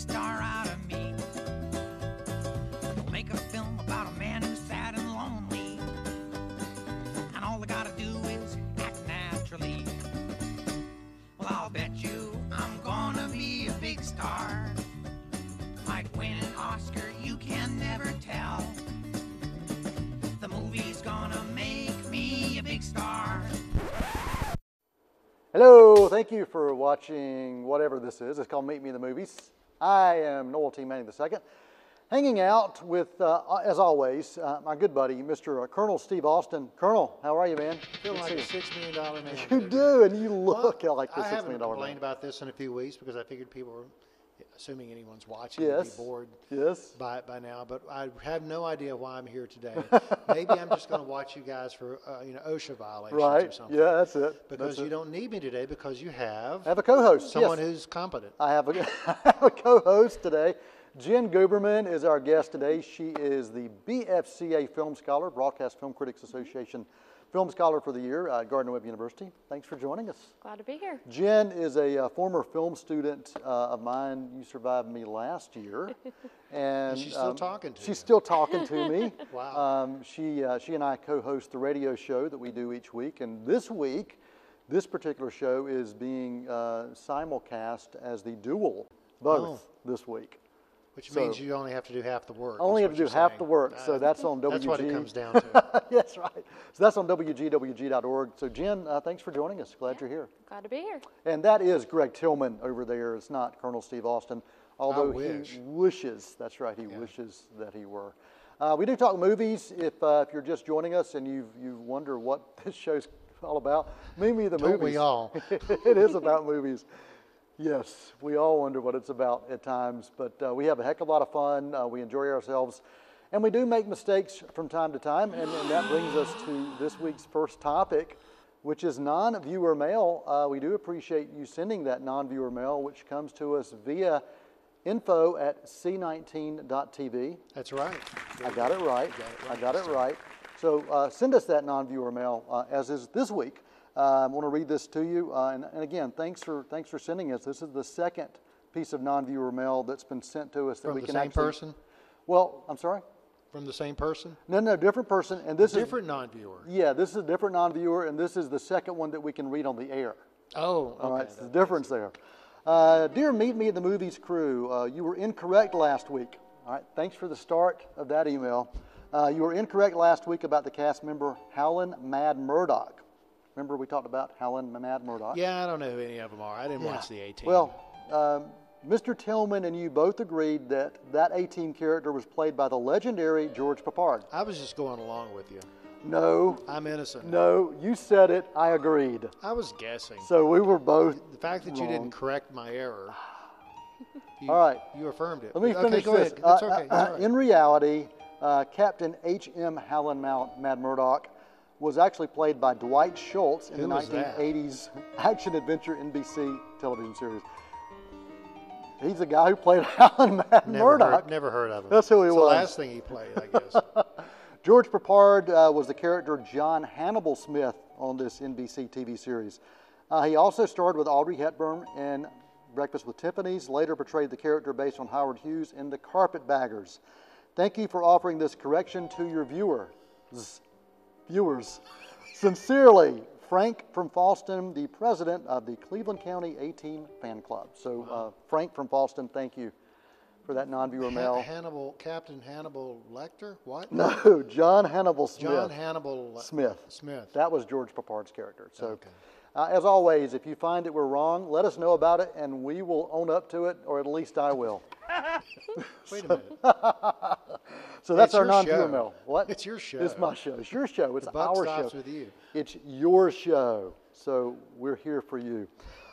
star out of me. They'll make a film about a man who's sad and lonely. And all they gotta do is act naturally. Well, I'll bet you I'm gonna be a big star. Might win an Oscar, you can never tell. The movie's gonna make me a big star. Hello, thank you for watching whatever this is. It's called Meet Me in the Movies. I am Noel T. Manning II, hanging out with, uh, as always, uh, my good buddy, Mr. Colonel Steve Austin. Colonel, how are you, man? feel Good like to a see six million dollar man. you. You do, and you look like the I six haven't million dollar complained man. about this in a few weeks because I figured people were, assuming anyone's watching, Yes. be bored Yes. by it by now. But I have no idea why I'm here today. Maybe I'm just going to watch you guys for uh, you know OSHA violations or something. Yeah, that's it. Because That's you it. don't need me today because you have I have a co-host. someone yes. who's competent. I have, a, I have a co-host today. Jen Guberman is our guest today. She is the BFCA Film Scholar, Broadcast Film Critics Association Film Scholar for the Year at Gardner Webb University. Thanks for joining us. Glad to be here. Jen is a uh, former film student uh, of mine. You survived me last year, and she's still talking to She's you. still talking to me. Wow. Um, she uh, she and I co-host the radio show that we do each week, and this week, this particular show is being uh, simulcast as the dual both this week. Which so- means you only have to do half the work. Only have what to do you're half saying. the work, so Uh, that's on WG. That's what it comes down to. yes, right. So that's on WGWG.org. So Jen, uh, thanks for joining us. Glad you're here. Glad to be here. And that is Greg Tillman over there. It's not Colonel Steve Austin, although wish. he wishes, that's right, he wishes that he were. Uh, we do talk movies. If, uh, if you're just joining us and you you wonder what this show's all about, Meet Me the Don't Movies. we all? it is about movies. Yes, we all wonder what it's about at times, but uh, we have a heck of a lot of fun. Uh, we enjoy ourselves, and we do make mistakes from time to time. And, and that brings us to this week's first topic, which is non viewer mail. Uh, we do appreciate you sending that non viewer mail, which comes to us via info at c19.tv. That's right. I got it right. I got it right. So uh, send us that non-viewer mail, uh, as is this week. Uh, I want to read this to you, uh, and, and again, thanks for thanks for sending us. This is the second piece of non-viewer mail that's been sent to us that From we the can same actually. person? Well, I'm sorry. From the same person? No, no, different person, and this is Different non-viewer. yeah, this is a different non-viewer, and this is the second one that we can read on the air. Oh, okay. All right, so the difference there. Uh, dear Meet Me at the Movies crew, uh, you were incorrect last week. All right, thanks for the start of that email. Uh, you were incorrect last week about the cast member Howlin Mad Murdock. Remember we talked about Helen Mad Murdock? Yeah, I don't know who any of them are. I didn't watch the 18. Well, um, Mr. Tillman and you both agreed that that 18 character was played by the legendary George Peppard. I was just going along with you. No, I'm innocent. no, you said it. I agreed. I was guessing. So we were both. the fact that you didn't correct my error. You, All right. You affirmed it. Let me okay, finish go this. ahead. Uh, okay. uh, right. In reality, uh, Captain H.M. Howland Mount, Mad Murdock was actually played by Dwight Schultz in Who the was that? 1980s action adventure NBC television series. He's the guy who played Mad never Murdock. Heard, never heard of him. That's who he It's was. The last thing he played, I guess. George Peppard uh, was the character John Hannibal Smith on this NBC TV series. Uh, he also starred with Audrey Hepburn in Breakfast with Tiffany's, later portrayed the character based on Howard Hughes in The Carpetbaggers. Thank you for offering this correction to your viewers. Viewers. Sincerely, Frank from Fallston, the president of the Cleveland County A-Team Fan Club. So, uh, Frank from Fallston, thank you for that non-viewer mail. Hannibal, Captain Hannibal Lecter? What? No, John Hannibal Smith. John Hannibal Le- Smith. Smith. That was George Peppard's character. So, Okay. uh, as always, if you find that we're wrong, let us know about it, and we will own up to it, or at least I will. Wait a minute. So that's It's our your non-viewer show. mail. What? It's your show. It's my show. It's your show. It's The buck our stops show. with you. It's your show. So we're here for you.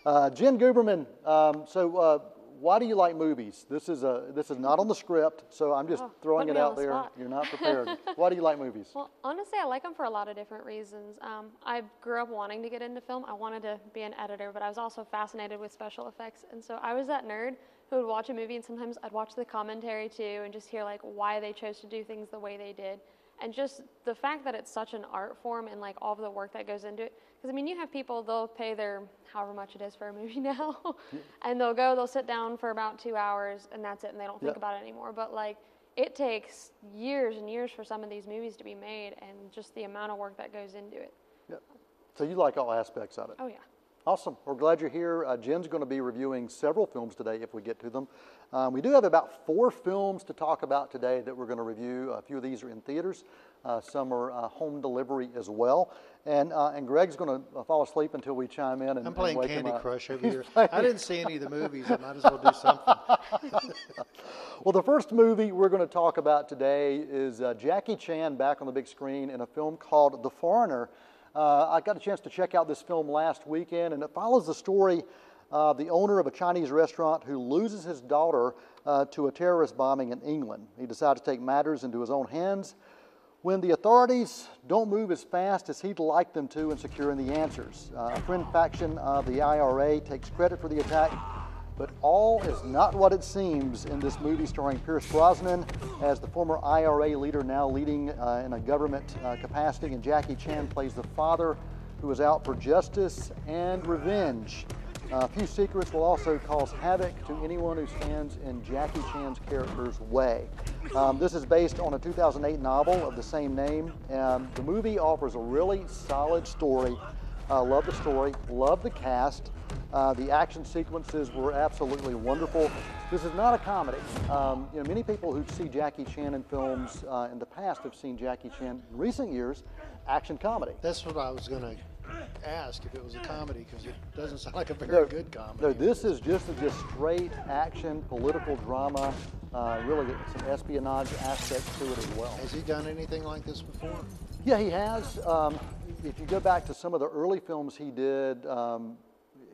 Uh, Jen Guberman. Um, so uh, why do you like movies? This is a this is not on the script, so I'm just Oh, throwing put it me on out the there. spot. You're not prepared. why do you like movies? Well, honestly, I like them for a lot of different reasons. Um, I grew up wanting to get into film. I wanted to be an editor, but I was also fascinated with special effects. And so I was that nerd who would watch a movie, and sometimes I'd watch the commentary too and just hear like why they chose to do things the way they did. and just the fact that it's such an art form and like all of the work that goes into it. Because I mean, you have people they'll pay their however much it is for a movie now, and they'll go, they'll sit down for about two hours, and that's it, and they don't think Yeah. about it anymore. But like, it takes years and years for some of these movies to be made, and just the amount of work that goes into it. Yep. So you like all aspects of it. Oh yeah. Awesome. We're glad you're here. Uh, Jen's going to be reviewing several films today if we get to them. Um, we do have about four films to talk about today that we're going to review. A few of these are in theaters, uh, some are uh, home delivery as well. And, uh, and Greg's going to fall asleep until we chime in. And, I'm and playing him Candy up. Crush over here. I didn't see any of the movies. I might as well do something. Well, the first movie we're going to talk about today is uh, Jackie Chan back on the big screen in a film called The Foreigner. Uh, I got a chance to check out this film last weekend, and it follows the story of the owner of a Chinese restaurant who loses his daughter uh, to a terrorist bombing in England. He decides to take matters into his own hands when the authorities don't move as fast as he'd like them to in securing the answers. Uh, a friend faction of the IRA takes credit for the attack, but all is not what it seems in this movie starring Pierce Brosnan as the former IRA leader now leading uh, in a government uh, capacity, and Jackie Chan plays the father who is out for justice and revenge. Uh, a few secrets will also cause havoc to anyone who stands in Jackie Chan's character's way. Um, this is based on a 2008 novel of the same name. Um, the movie offers a really solid story. Uh, love the story, love the cast. Uh, the action sequences were absolutely wonderful. This is not a comedy. Um, you know, many people who see Jackie Chan in films uh, in the past have seen Jackie Chan in recent years action comedy. That's what I was going to ask if it was a comedy because it doesn't sound like a very No, good comedy. No, this is just a just straight action, political drama. Uh, really, some espionage aspects to it as well. Has he done anything like this before? Yeah, he has. Um, if you go back to some of the early films he did, um,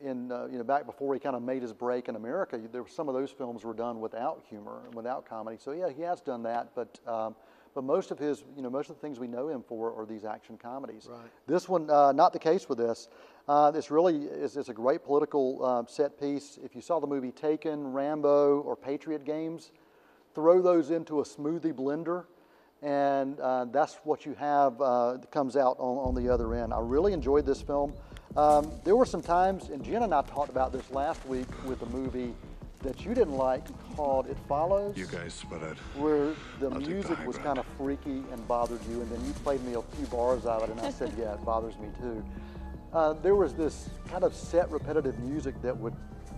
in uh, you know back before he kind of made his break in America, there were some of those films were done without humor and without comedy. So yeah, he has done that, but. Um, but most of his, you know, most of the things we know him for are these action comedies. Right. This one, uh, not the case with this. Uh, this really is, is a great political uh, set piece. If you saw the movie Taken, Rambo, or Patriot Games, throw those into a smoothie blender, and uh, that's what you have uh, that comes out on, on the other end. I really enjoyed this film. Um, there were some times, and Jen and I talked about this last week with a movie that you didn't like called It Follows You guys split it. where the I'll take the music was kind of freaky and bothered you, and then you played me a few bars of it, and I said, "Yeah, it bothers me too." Uh, there was this kind of set, repetitive music that would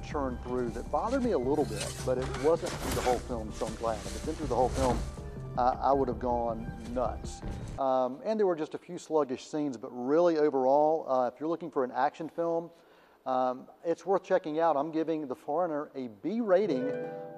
churn through that bothered me a little bit, but it wasn't through the whole film. So I'm glad. If it's been through the whole film, uh, I would have gone nuts. Um, and there were just a few sluggish scenes, but really overall, uh, if you're looking for an action film. Um, it's worth checking out. I'm giving The Foreigner a B rating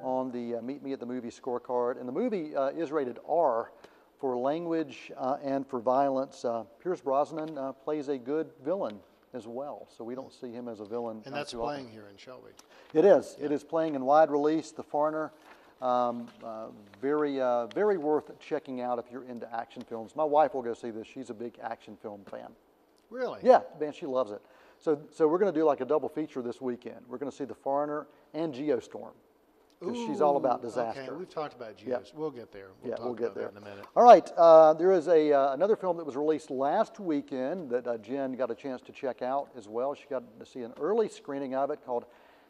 on the uh, Meet Me at the Movie scorecard. And the movie uh, is rated R for language uh, and for violence. Uh, Pierce Brosnan uh, plays a good villain as well, so we don't see him as a villain. And that's too often. playing here in Shelby. It is. It is playing in wide release. The Foreigner. Um, uh, very, uh, very worth checking out if you're into action films. My wife will go see this. She's a big action film fan. Really? Yeah, man, she loves it. So, so we're going to do like a double feature this weekend. We're going to see The Foreigner and Geostorm because she's all about disaster. Okay, we've talked about Yeah. Geos. We'll get there. We'll yeah, talk we'll get about there that in a minute. All right, uh, there is a uh, another film that was released last weekend that uh, Jen got a chance to check out as well. She got to see an early screening of it called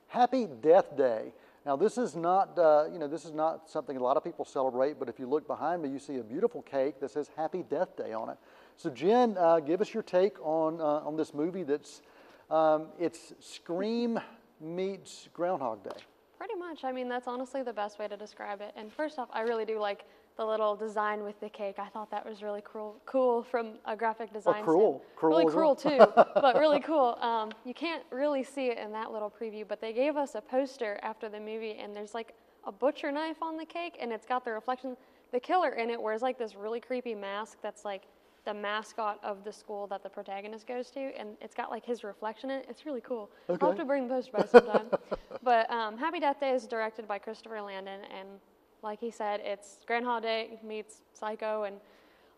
Happy Death Day. Now, this is not uh, you know this is not something a lot of people celebrate, but if you look behind me, you see a beautiful cake that says Happy Death Day on it. So, Jen, uh, give us your take on uh, on this movie. That's um, it's Scream meets Groundhog Day. Pretty much. I mean, that's honestly the best way to describe it. And first off, I really do like the little design with the cake. I thought that was really cool, cool from a graphic design. cruel. stand- Cruel really cruel too, but really cool. Um, you can't really see it in that little preview, but they gave us a poster after the movie, and there's like a butcher knife on the cake, and it's got the reflection. The killer in it wears like this really creepy mask that's like the mascot of the school that the protagonist goes to, and it's got like his reflection in it. It's really cool. I'll have to bring the poster by sometime. but um, Happy Death Day is directed by Christopher Landon, and like he said, it's Groundhog Day meets Psycho and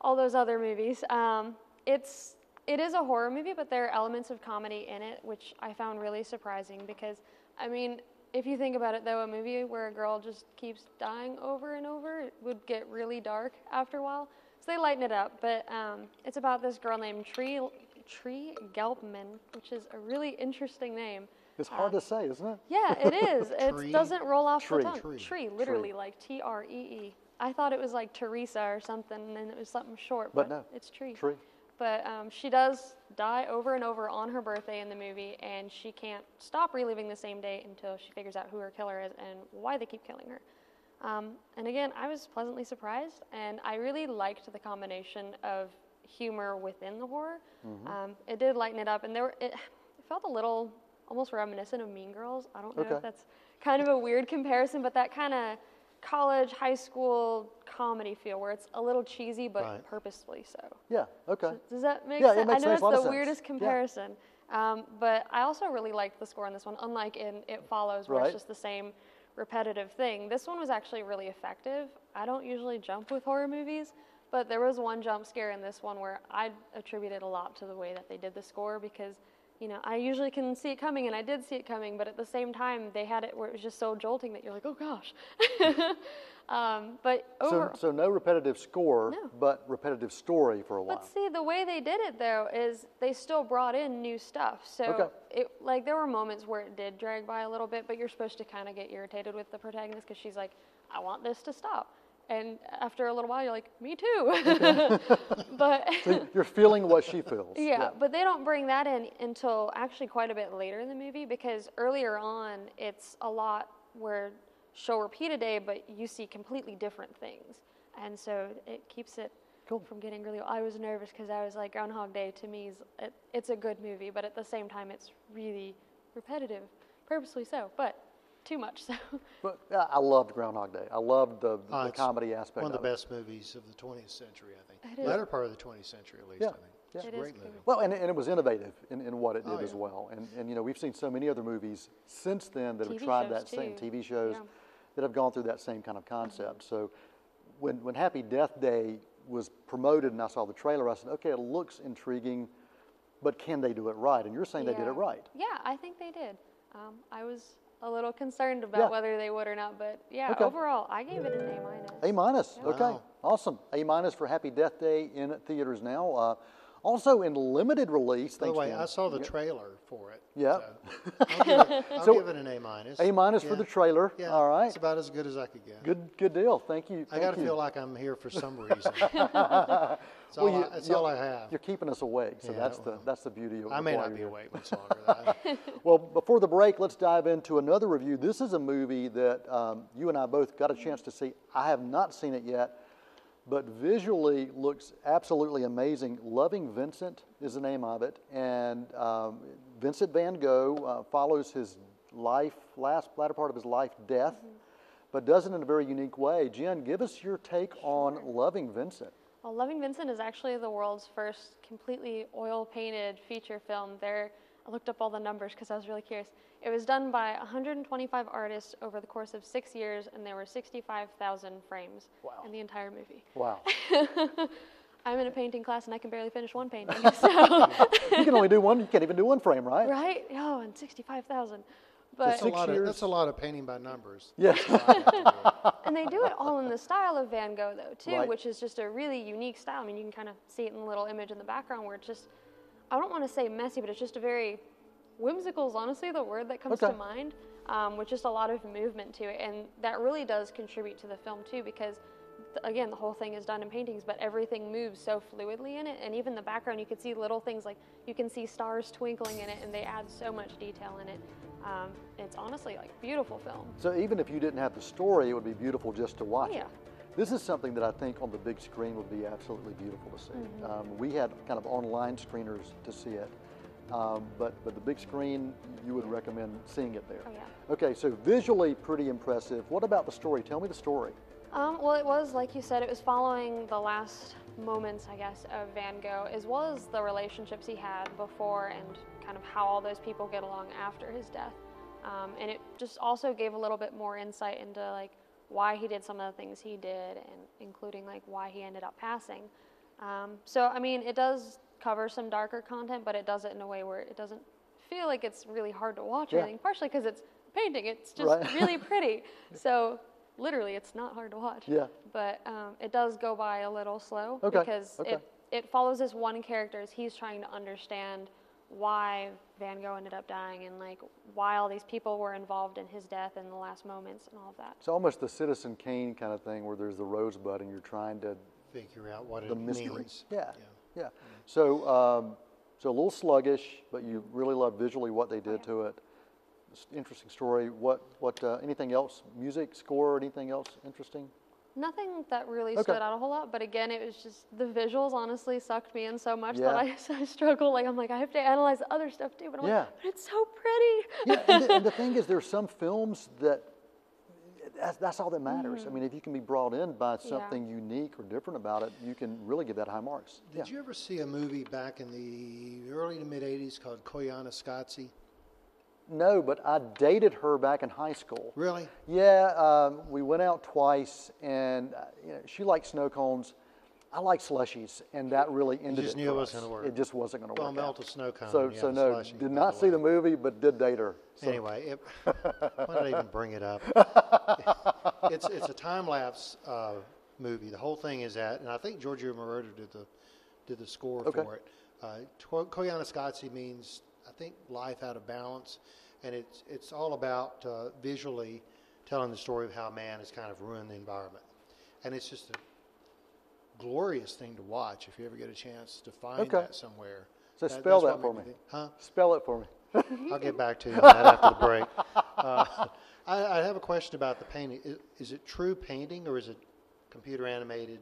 all those other movies. Um, it's it is a horror movie, but there are elements of comedy in it, which I found really surprising because I mean, if you think about it, though, a movie where a girl just keeps dying over and over would get really dark after a while. So they lighten it up, but um, it's about this girl named Tree Tree Gelbman, which is a really interesting name. It's hard to say, isn't it? Yeah, it is. It doesn't roll off Tree. the tongue. Tree. Tree, literally, like T R E E. I thought it was like Teresa or something, and it was something short, But but, no, it's tree. Tree. But um, she does die over and over on her birthday in the movie, and she can't stop reliving the same day until she figures out who her killer is and why they keep killing her. Um, and again, I was pleasantly surprised, and I really liked the combination of humor within the horror. Um, it did lighten it up, and there were, it, it felt a little almost reminiscent of Mean Girls. I don't know Okay. if that's kind of a weird comparison, but that kind of college, high school comedy feel where it's a little cheesy but Right. purposefully so. Yeah. Okay. Does that make Yeah, it sense? makes- I know it's the sense. weirdest Yeah. comparison, um, but I also really liked the score on this one. Unlike in It Follows, where Right. it's just the same repetitive thing, this one was actually really effective. I don't usually jump with horror movies, but there was one jump scare in this one where I attributed a lot to the way that they did the score because. You know, I usually can see it coming, and I did see it coming, but at the same time, they had it where it was just so jolting that you're like, oh gosh. um, but over, So, so no repetitive score, No. but repetitive story for a while. But see, the way they did it though is they still brought in new stuff. So Okay. it like there were moments where it did drag by a little bit, but you're supposed to kind of get irritated with the protagonist because she's like, "I want this to stop," and after a little while, you're like, "Me too." but So you're feeling what she feels. yeah, but they don't bring that in until actually quite a bit later in the movie because earlier on it's a lot where she'll repeat a day, but you see completely different things, and so it keeps it Cool. from getting really. I was nervous because I was like Groundhog Day to me is it, it's a good movie, but at the same time it's really repetitive, purposely so, but too much so. But yeah, I loved Groundhog Day. I loved the, Uh, the it's comedy aspect One of the it. best movies of the 20th century, I think. It is. Latter part of the 20th century, at least. Yeah, I think. It's It a is great movie. Well, and, and it was innovative in, in what it did Oh, as yeah. well. And, and, you know, we've seen so many other movies since then that have TV tried shows, that same too. TV shows Yeah. that have gone through that same kind of concept. So when, when Happy Death Day was promoted and I saw the trailer, I said, okay, it looks intriguing, but can they do it right? And you're saying they did it Yeah. right. Yeah, I think they did. Um, I was a little concerned about Yeah. whether they would or not, but yeah, Okay. overall, I gave it an A minus. A minus. Okay, Wow. awesome. A minus for Happy Death Day in theaters now. Uh, also in limited release. By the way, I saw the trailer for it. Yeah. so I'll give it, I'll So- give it an A minus. A minus for the trailer. Yeah, All right. It's about as good as I could get. Good, good deal. Thank you. I got to feel like I'm here for some reason. That's Well, all, you, I, that's all I have. You're keeping us awake, so Yeah, that's the well, that's the beauty of it. I may not be awake much longer. Well, before the break, let's dive into another review. This is a movie that um, you and I both got a chance to see. I have not seen it yet, but visually looks absolutely amazing. Loving Vincent is the name of it, and um, Vincent Van Gogh uh, follows his life, last latter part of his life, death, but does it in a very unique way. Jen, give us your take on Loving Vincent. Well, Loving Vincent is actually the world's first completely oil painted feature film. There, I looked up all the numbers because I was really curious. It was done by 125 artists over the course of six years, and there were 65,000 frames Wow. in the entire movie. Wow. I'm in a painting class and I can barely finish one painting. So, you can only do one, you can't even do one frame, right? right? Oh, and 65,000. But That's a, Six lot of, years. that's a lot of painting by numbers. Yeah. and they do it all in the style of Van Gogh, though, too, Right. which is just a really unique style. I mean, you can kind of see it in the little image in the background where it's just, I don't want to say messy, but it's just a very whimsical, is honestly the word that comes Okay. to mind, um, with just a lot of movement to it. And that really does contribute to the film, too, because, th- again, the whole thing is done in paintings, but everything moves so fluidly in it. And even the background, you can see little things like you can see stars twinkling in it, and they add so much detail in it. Um, it's honestly like beautiful film. So even if you didn't have the story, it would be beautiful just to watch Yeah. it. This is something that I think on the big screen would be absolutely beautiful to see. Um, we had kind of online screeners to see it, um, but but the big screen, you would recommend seeing it there. Oh, yeah. Okay, so visually pretty impressive. What about the story? Tell me the story. Um, well, it was, like you said, it was following the last moments, I guess, of Van Gogh, as well as the relationships he had before and kind of how all those people get along after his death. Um, and it just also gave a little bit more insight into like why he did some of the things he did, and including like why he ended up passing. Um, so, I mean, it does cover some darker content, but it does it in a way where it doesn't feel like it's really hard to watch or Yeah. anything. Partially because it's painting; it's just Right. really pretty. So literally, it's not hard to watch. Yeah. But um, it does go by a little slow Okay, because okay. it it follows this one character as he's trying to understand why Van Gogh ended up dying and like why all these people were involved in his death in the last moments and all of that. It's almost the Citizen Kane kind of thing where there's the rosebud and you're trying to Figure out what the it mystery. means. Yeah, yeah. So, um, so a little sluggish, but you really love visually what they did to it. It's an interesting story. What, what, uh, anything else? Music, score, anything else interesting? Nothing that really Okay. stood out a whole lot, but again, it was just the visuals honestly sucked me in so much Yeah. that I, I struggle. Like I'm like I have to analyze the other stuff too, but I'm Yeah. like, but it's so pretty. Yeah, and the, and the thing is, there's some films that that's, that's all that matters. I mm-hmm. mean, if you can be brought in by something unique or different about it, you can really give that high marks. Did you ever see a movie back in the early to mid 80s called Koyaanisqatsi? No, but I dated her back in high school. Really? Yeah, um, we went out twice, and uh, you know, she liked snow cones. I like slushies, and that really ended just it. knew it wasn't gonna work. It just wasn't going to work. melt out. a snow cone So, you so no, did not see way. the movie, but did date her. So, Anyway, it, why did I even bring it up? it's it's a time lapse uh, movie. The whole thing is that, and I think Giorgio Moroder did the did the score Okay. for it. Uh, Ko- Koyaanisqatsi means think life out of balance, and it's it's all about uh, visually telling the story of how man has kind of ruined the environment, and it's just a glorious thing to watch if you ever get a chance to find Okay. that somewhere. So That- spell that for made me. think- Huh? Spell it for me. I'll get back to you on that after the break. Uh, I, I have a question about the painting. Is, is it true painting or is it computer animated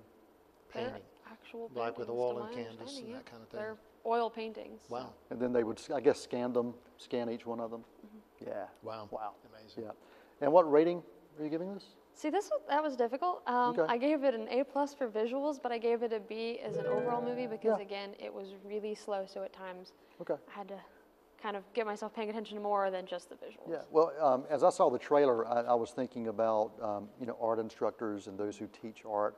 They're painting? actual Like with paintings, oil to and canvas and that kind of thing? They're oil paintings. Wow. And then they would, I guess, scan them, scan each one of them. Mm-hmm. Yeah. Wow. Wow. Amazing. Yeah. And what rating are you giving this? See, this was, that was difficult. Um, Okay. I gave it an A plus for visuals, but I gave it a B as an overall movie because Yeah. again, it was really slow. So at times, Okay. I had to kind of get myself paying attention to more than just the visuals. Yeah, well, um, as I saw the trailer, I, I was thinking about, um, you know, art instructors and those who teach art.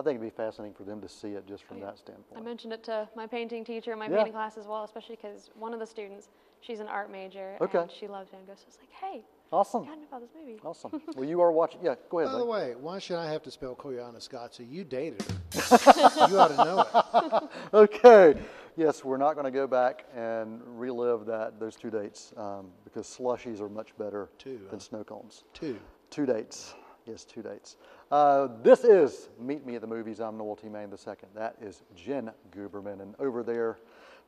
I think it'd be fascinating for them to see it just from yeah. that standpoint. I mentioned it to my painting teacher in my Yeah. painting class as well, especially because one of the students, she's an art major Okay. and she loves Van Gogh. So I was like, hey, Awesome, I know about this movie. awesome. Well, you are watching, yeah, go ahead. By ahead, the way, why should I have to spell Koyaanisqatsi? You dated her. you ought to know it. Okay, yes, we're not gonna go back and relive that, those two dates, um, because slushies are much better Two, than huh? snow cones. Two. Two dates. Yes, two dates. Uh, this is Meet Me at the Movies. I'm Noel T. Main II. That is Jen Guberman. And over there,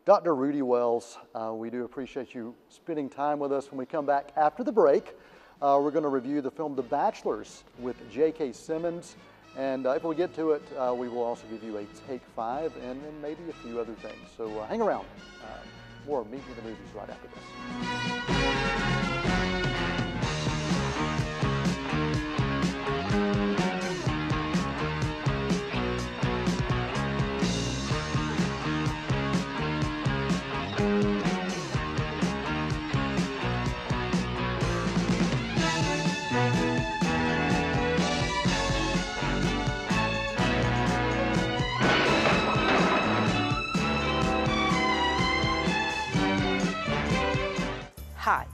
Dr. Rudy Wells. Uh, we do appreciate you spending time with us. When we come back after the break, uh, we're going to review the film The Bachelors with J.K. Simmons. And uh, if we get to it, uh, we will also give you a take five and, and maybe a few other things. So hang around. More Meet Me at the Movies right after this.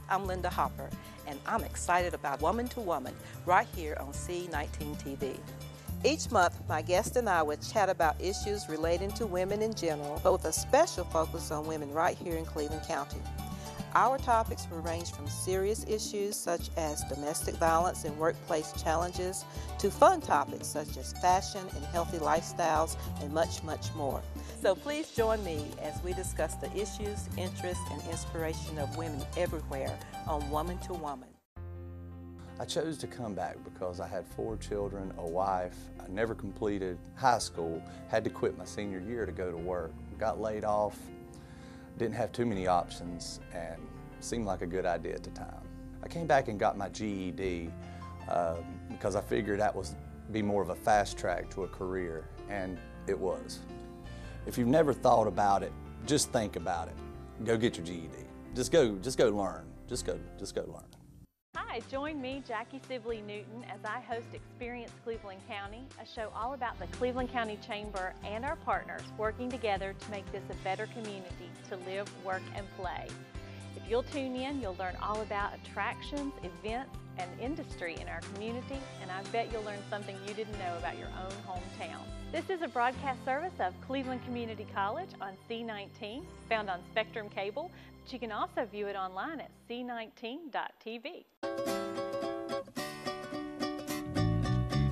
I'm Linda Hopper, and I'm excited about Woman to Woman right here on C19 TV. Each month, my guest and I will chat about issues relating to women in general, but with a special focus on women right here in Cleveland County. Our topics will range from serious issues such as domestic violence and workplace challenges to fun topics such as fashion and healthy lifestyles and much, much more. So please join me as we discuss the issues, interests, and inspiration of women everywhere on Woman to Woman. I chose to come back because I had four children, a wife. I never completed high school, had to quit my senior year to go to work. Got laid off, didn't have too many options, and seemed like a good idea at the time. I came back and got my GED um, because I figured that was be more of a fast track to a career, and it was. If you've never thought about it, just think about it. Go get your GED. Just go, just go learn. Just go, just go learn. Hi, join me, Jackie Sibley Newton, as I host Experience Cleveland County, a show all about the Cleveland County Chamber and our partners working together to make this a better community to live, work, and play. If you'll tune in, you'll learn all about attractions, events, and industry in our community, and I bet you'll learn something you didn't know about your own hometown. This is a broadcast service of Cleveland Community College on C19, found on Spectrum Cable, but you can also view it online at c19.tv.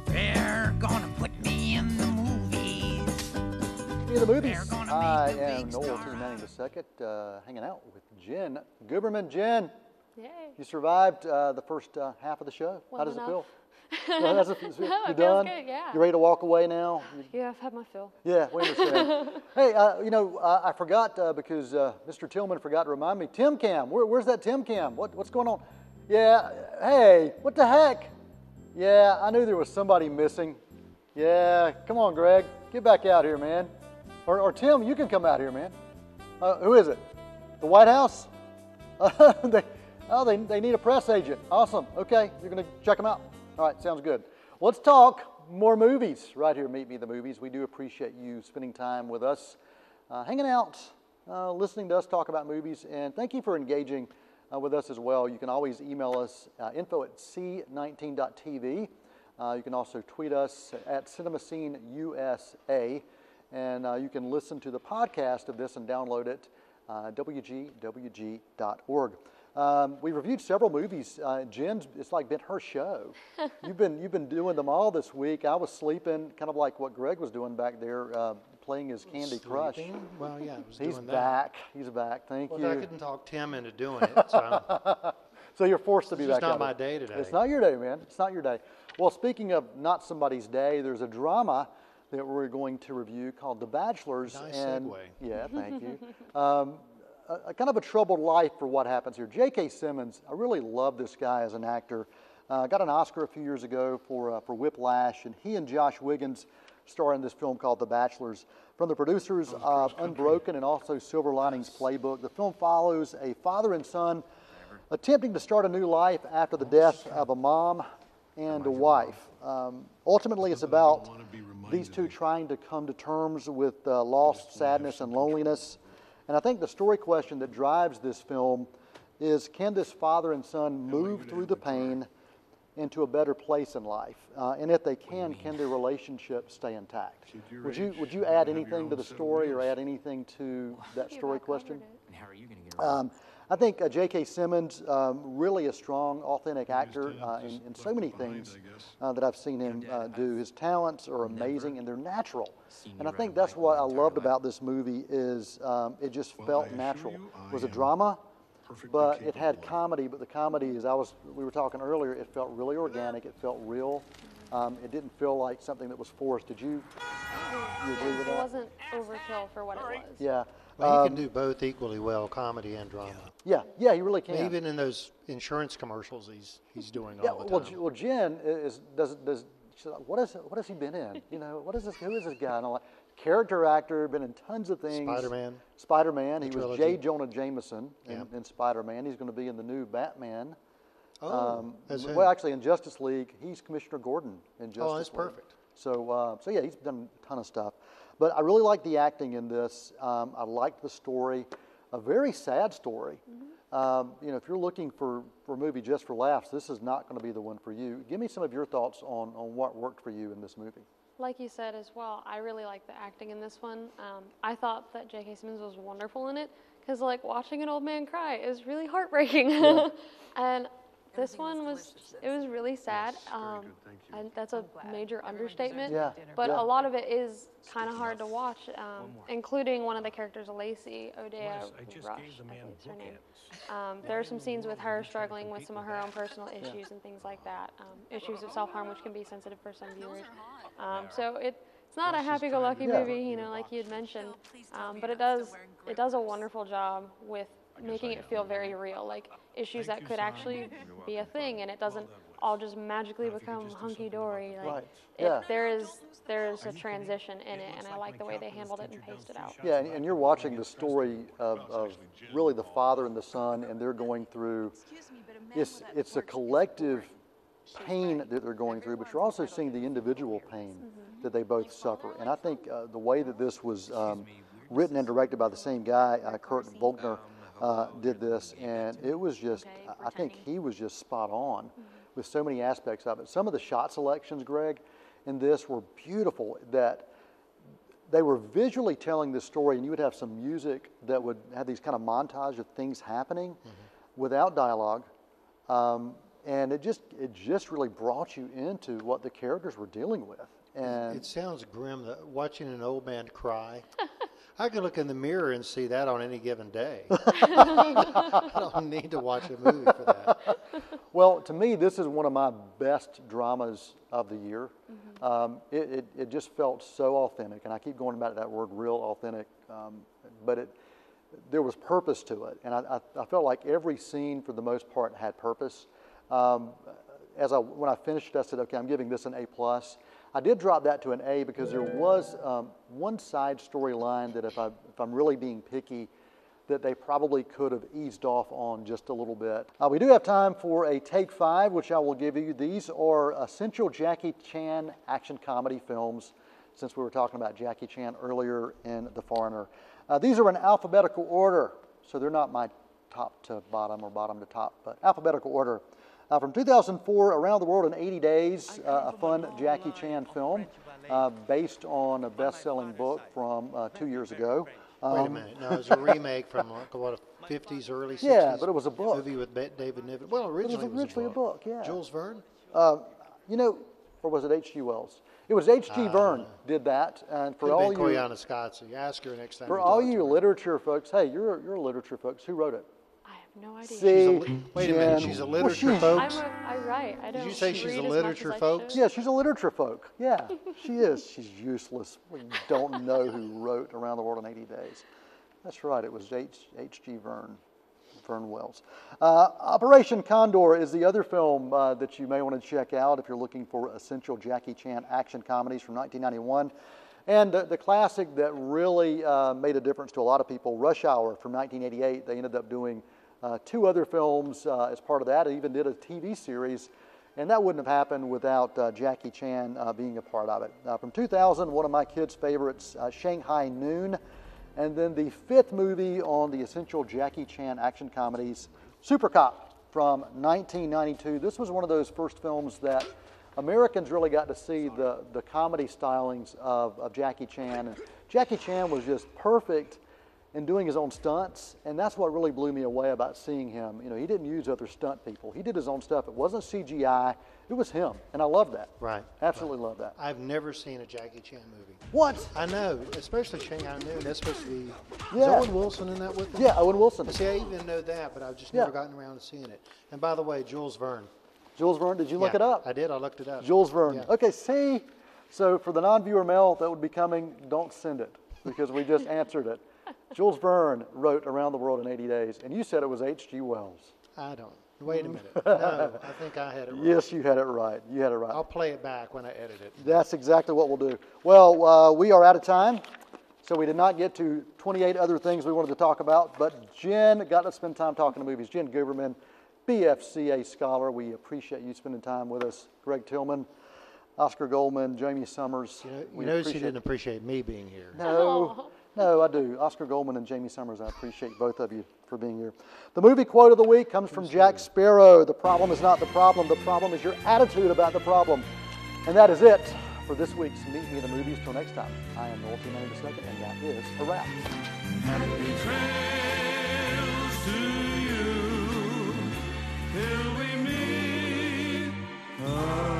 They're gonna put me in the movies. In the movies, I make a am big Noel star. T. Manning II, uh, hanging out with Jen Guberman. Jen, Yay. you survived uh, the first uh, half of the show. How Well does it feel? Yeah, that's it. you it feels done? good, yeah. You ready to walk away now? Yeah, I've had my fill. Yeah, we understand. hey, uh, you know, uh, I forgot uh, because uh, Mr. Tillman forgot to remind me. Tim Cam, where, where's that Tim Cam? What, what's going on? Yeah, hey, what the heck? Yeah, I knew there was somebody missing. Yeah, come on, Greg, get back out here, man. Or, or Tim, you can come out here, man. Uh, who is it? The White House? they, oh, they, they need a press agent. Awesome. Okay, you're going to check them out. All right, sounds good. Let's talk more movies right here. Meet Me the Movies. We do appreciate you spending time with us, uh, hanging out, uh, listening to us talk about movies, and thank you for engaging uh, with us as well. You can always email us uh, info at c19.tv. Uh, you can also tweet us at CinemaScene USA, and uh, you can listen to the podcast of this and download it uh, wgwg.org. Um, we reviewed several movies. Uh, Jen's, it's like been her show. you've been you've been doing them all this week. I was sleeping, kind of like what Greg was doing back there, uh, playing his Candy Crush. Well, yeah, I was He's doing that. back. He's back. Thank Well, you. I couldn't talk Tim into doing it, so So you're forced to be It's just back. not at my it. day today. It's not your day, man. It's not your day. Well, speaking of not somebody's day, there's a drama that we're going to review called The Bachelors. Nice and segue. yeah, thank you. Um, a, a kind of a troubled life for what happens here. J.K. Simmons, I really love this guy as an actor. Uh, got an Oscar a few years ago for uh, for Whiplash, and he and Josh Wiggins star in this film called The Bachelors. From the producers of Unbroken and also Silver Linings Playbook, the film follows a father and son attempting to start a new life after the death of a mom and a wife. Um, ultimately, it's about these two trying to come to terms with uh, lost sadness and loneliness. And I think the story question that drives this film is can this father and son move through the pain into a better place in life? Uh, and if they can, can their relationship stay intact? Would you, would you add anything to the story or add anything to that story question? Um, I think uh, J.K. Simmons, um, really a strong, authentic actor uh, in, in so many things uh, that I've seen him uh, do. His talents are amazing and they're natural. And I think that's what I loved about this movie is um, it just felt natural. It was a drama, but it had comedy. But the comedy, as I was, we were talking earlier, it felt really organic. It felt real. Um, it didn't feel like something that was forced. Did you? You agree with It wasn't overkill for what it was. Yeah. Well, he Um, can do both equally well, comedy and drama. yeah, yeah, he really can. Even in those insurance commercials, he's he's doing Yeah, all the well, time. Well, Jen is does does she's like, what is what has he been in? You know, what is this? Who is this guy? And I'm like, character actor, been in tons of things. Spider-Man. Spider Man. He was trilogy. J. Jonah Jameson in, Yeah. in Spider Man. He's going to be in the new Batman. oh, as who? well, actually, in Justice League, he's Commissioner Gordon in Justice League. Oh, that's League. perfect. So, uh, so yeah, he's done a ton of stuff. But I really like the acting in this. Um, I liked the story, a very sad story. Um, you know, if you're looking for, for a movie just for laughs, this is not going to be the one for you. Give me some of your thoughts on, on what worked for you in this movie. Like you said as well, I really like the acting in this one. Um, I thought that J.K. Simmons was wonderful in it because, like, watching an old man cry is really heartbreaking. and this one was, it was really sad. Um, and that's a major understatement. Yeah, But yeah. a lot of it is kind of hard to watch, um, including one of the characters, Lacey Odeya Rush, I think is her name. Um, there are some scenes with her struggling with some of her own personal issues and things like that, um, issues of self-harm, which can be sensitive for some viewers. Um, so it, it's not a happy-go-lucky Yeah. movie, you know, like you had mentioned, um, but it does it does a wonderful job with making it feel very real, like issues that could actually be a thing, and it doesn't all just magically become hunky-dory. Like Right. it, Yeah. there is there is a transition in it, and I like the way they handled it and paced it out. Yeah, and, and you're watching the story of, of really the father and the son, and they're going through. It's it's a collective pain that they're going through, but you're also seeing the individual pain that they both suffer. And I think uh, the way that this was um, written and directed by the same guy, uh, Kurt Voelker, uh, did this, and it was just. I- I think he was just spot on with so many aspects of it. Some of the shot selections, Greg, in this were beautiful. That they were visually telling this story, and you would have some music that would have these kind of montage of things happening without dialogue. Um, and it just it just really brought you into what the characters were dealing with. And It sounds grim that watching an old man cry. I can look in the mirror and see that on any given day. I don't need to watch a movie for that. Well, to me, this is one of my best dramas of the year. Um, it, it, it just felt so authentic, and I keep going back to that word, real authentic. Um, but it, there was purpose to it, and I, I, I felt like every scene, for the most part, had purpose. Um, as I when I finished, it, I said, "Okay, I'm giving this an A plus." I did drop that to an A because there was um, one side storyline that, if I if I'm really being picky, that they probably could have eased off on just a little bit. Uh, we do have time for a take five, which I will give you. These are essential Jackie Chan action comedy films, since we were talking about Jackie Chan earlier in The Foreigner. Uh, these are in alphabetical order, so they're not my top to bottom or bottom to top, but alphabetical order. Uh, from 2004, Around the World in 80 Days, uh, a fun Jackie Chan film uh, based on a best selling book from uh, two years ago. Wait a Um, minute. No, it's a remake from like, what, a 50s, early 60s? Yeah, but it was a book. Movie with David Niven. Well, originally it was originally originally a book, yeah. Jules Verne? You know, or was it H.G. Wells? It was H.G. Verne did that, and for all have you been Koyana Scott, so you ask her next time. for you all you literature folks, hey, you're you're literature folks. Who wrote it? I have no idea. See, li- wait a minute, she's a well, literature she's- folks? I'm a, I write. I don't. you say she's a literature as I folks? Yeah, she's a literature folk. Yeah, she is. She's useless. We don't know who wrote Around the World in 80 Days. That's right. It was H. H.G. Verne. Vern Wells. Uh, Operation Condor is the other film uh, that you may want to check out if you're looking for essential Jackie Chan action comedies from 1991. And uh, the classic that really uh, made a difference to a lot of people, Rush Hour from 1988. They ended up doing two other films uh, as part of that, I even did a TV series. And that wouldn't have happened without uh, Jackie Chan uh, being a part of it. Uh, from 2000, one of my kids' favorites, uh, Shanghai Noon. And then the fifth movie on the essential Jackie Chan action comedies, Super Cop from 1992. This was one of those first films that Americans really got to see the, the comedy stylings of, of Jackie Chan. And Jackie Chan was just perfect in doing his own stunts, and that's what really blew me away about seeing him. You know, he didn't use other stunt people. He did his own stuff. It wasn't CGI. It was him, and I love that. Right. Absolutely love that. I've never seen a Jackie Chan movie. What? I know, especially Shanghai Noon. That's supposed to be. Is Yeah. Owen Wilson in that with him? Yeah, Owen Wilson. See, I even know that, but I've just Yeah. never gotten around to seeing it. And by the way, Jules Verne. Jules Verne, did you look Yeah, it up? I did. I looked it up. Jules Verne. Yeah. Okay, see, so for the non-viewer mail that would be coming, don't send it because we just answered it. Jules Verne wrote Around the World in 80 Days, and you said it was H.G. Wells. I don't. Wait a minute. No, I think I had it right. Yes, you had it right. You had it right. I'll play it back when I edit it. That's exactly what we'll do. Well, uh, we are out of time, so we did not get to 28 other things we wanted to talk about, but Jen got to spend time talking to movies. Jen Guberman, BFCA scholar, we appreciate you spending time with us. Greg Tillman, Oscar Goldman, Jaime Sommers. You, know, we you notice you didn't appreciate me being here. No, No, I do. Oscar Goldman and Jaime Sommers, I appreciate both of you for being here. The movie quote of the week comes from Jack Sparrow The problem is not the problem, the problem is your attitude about the problem. And that is it for this week's Meet Me in the Movies. Till next time, I am Noel T. Manning II, and that is a wrap. Happy trails to you till we meet.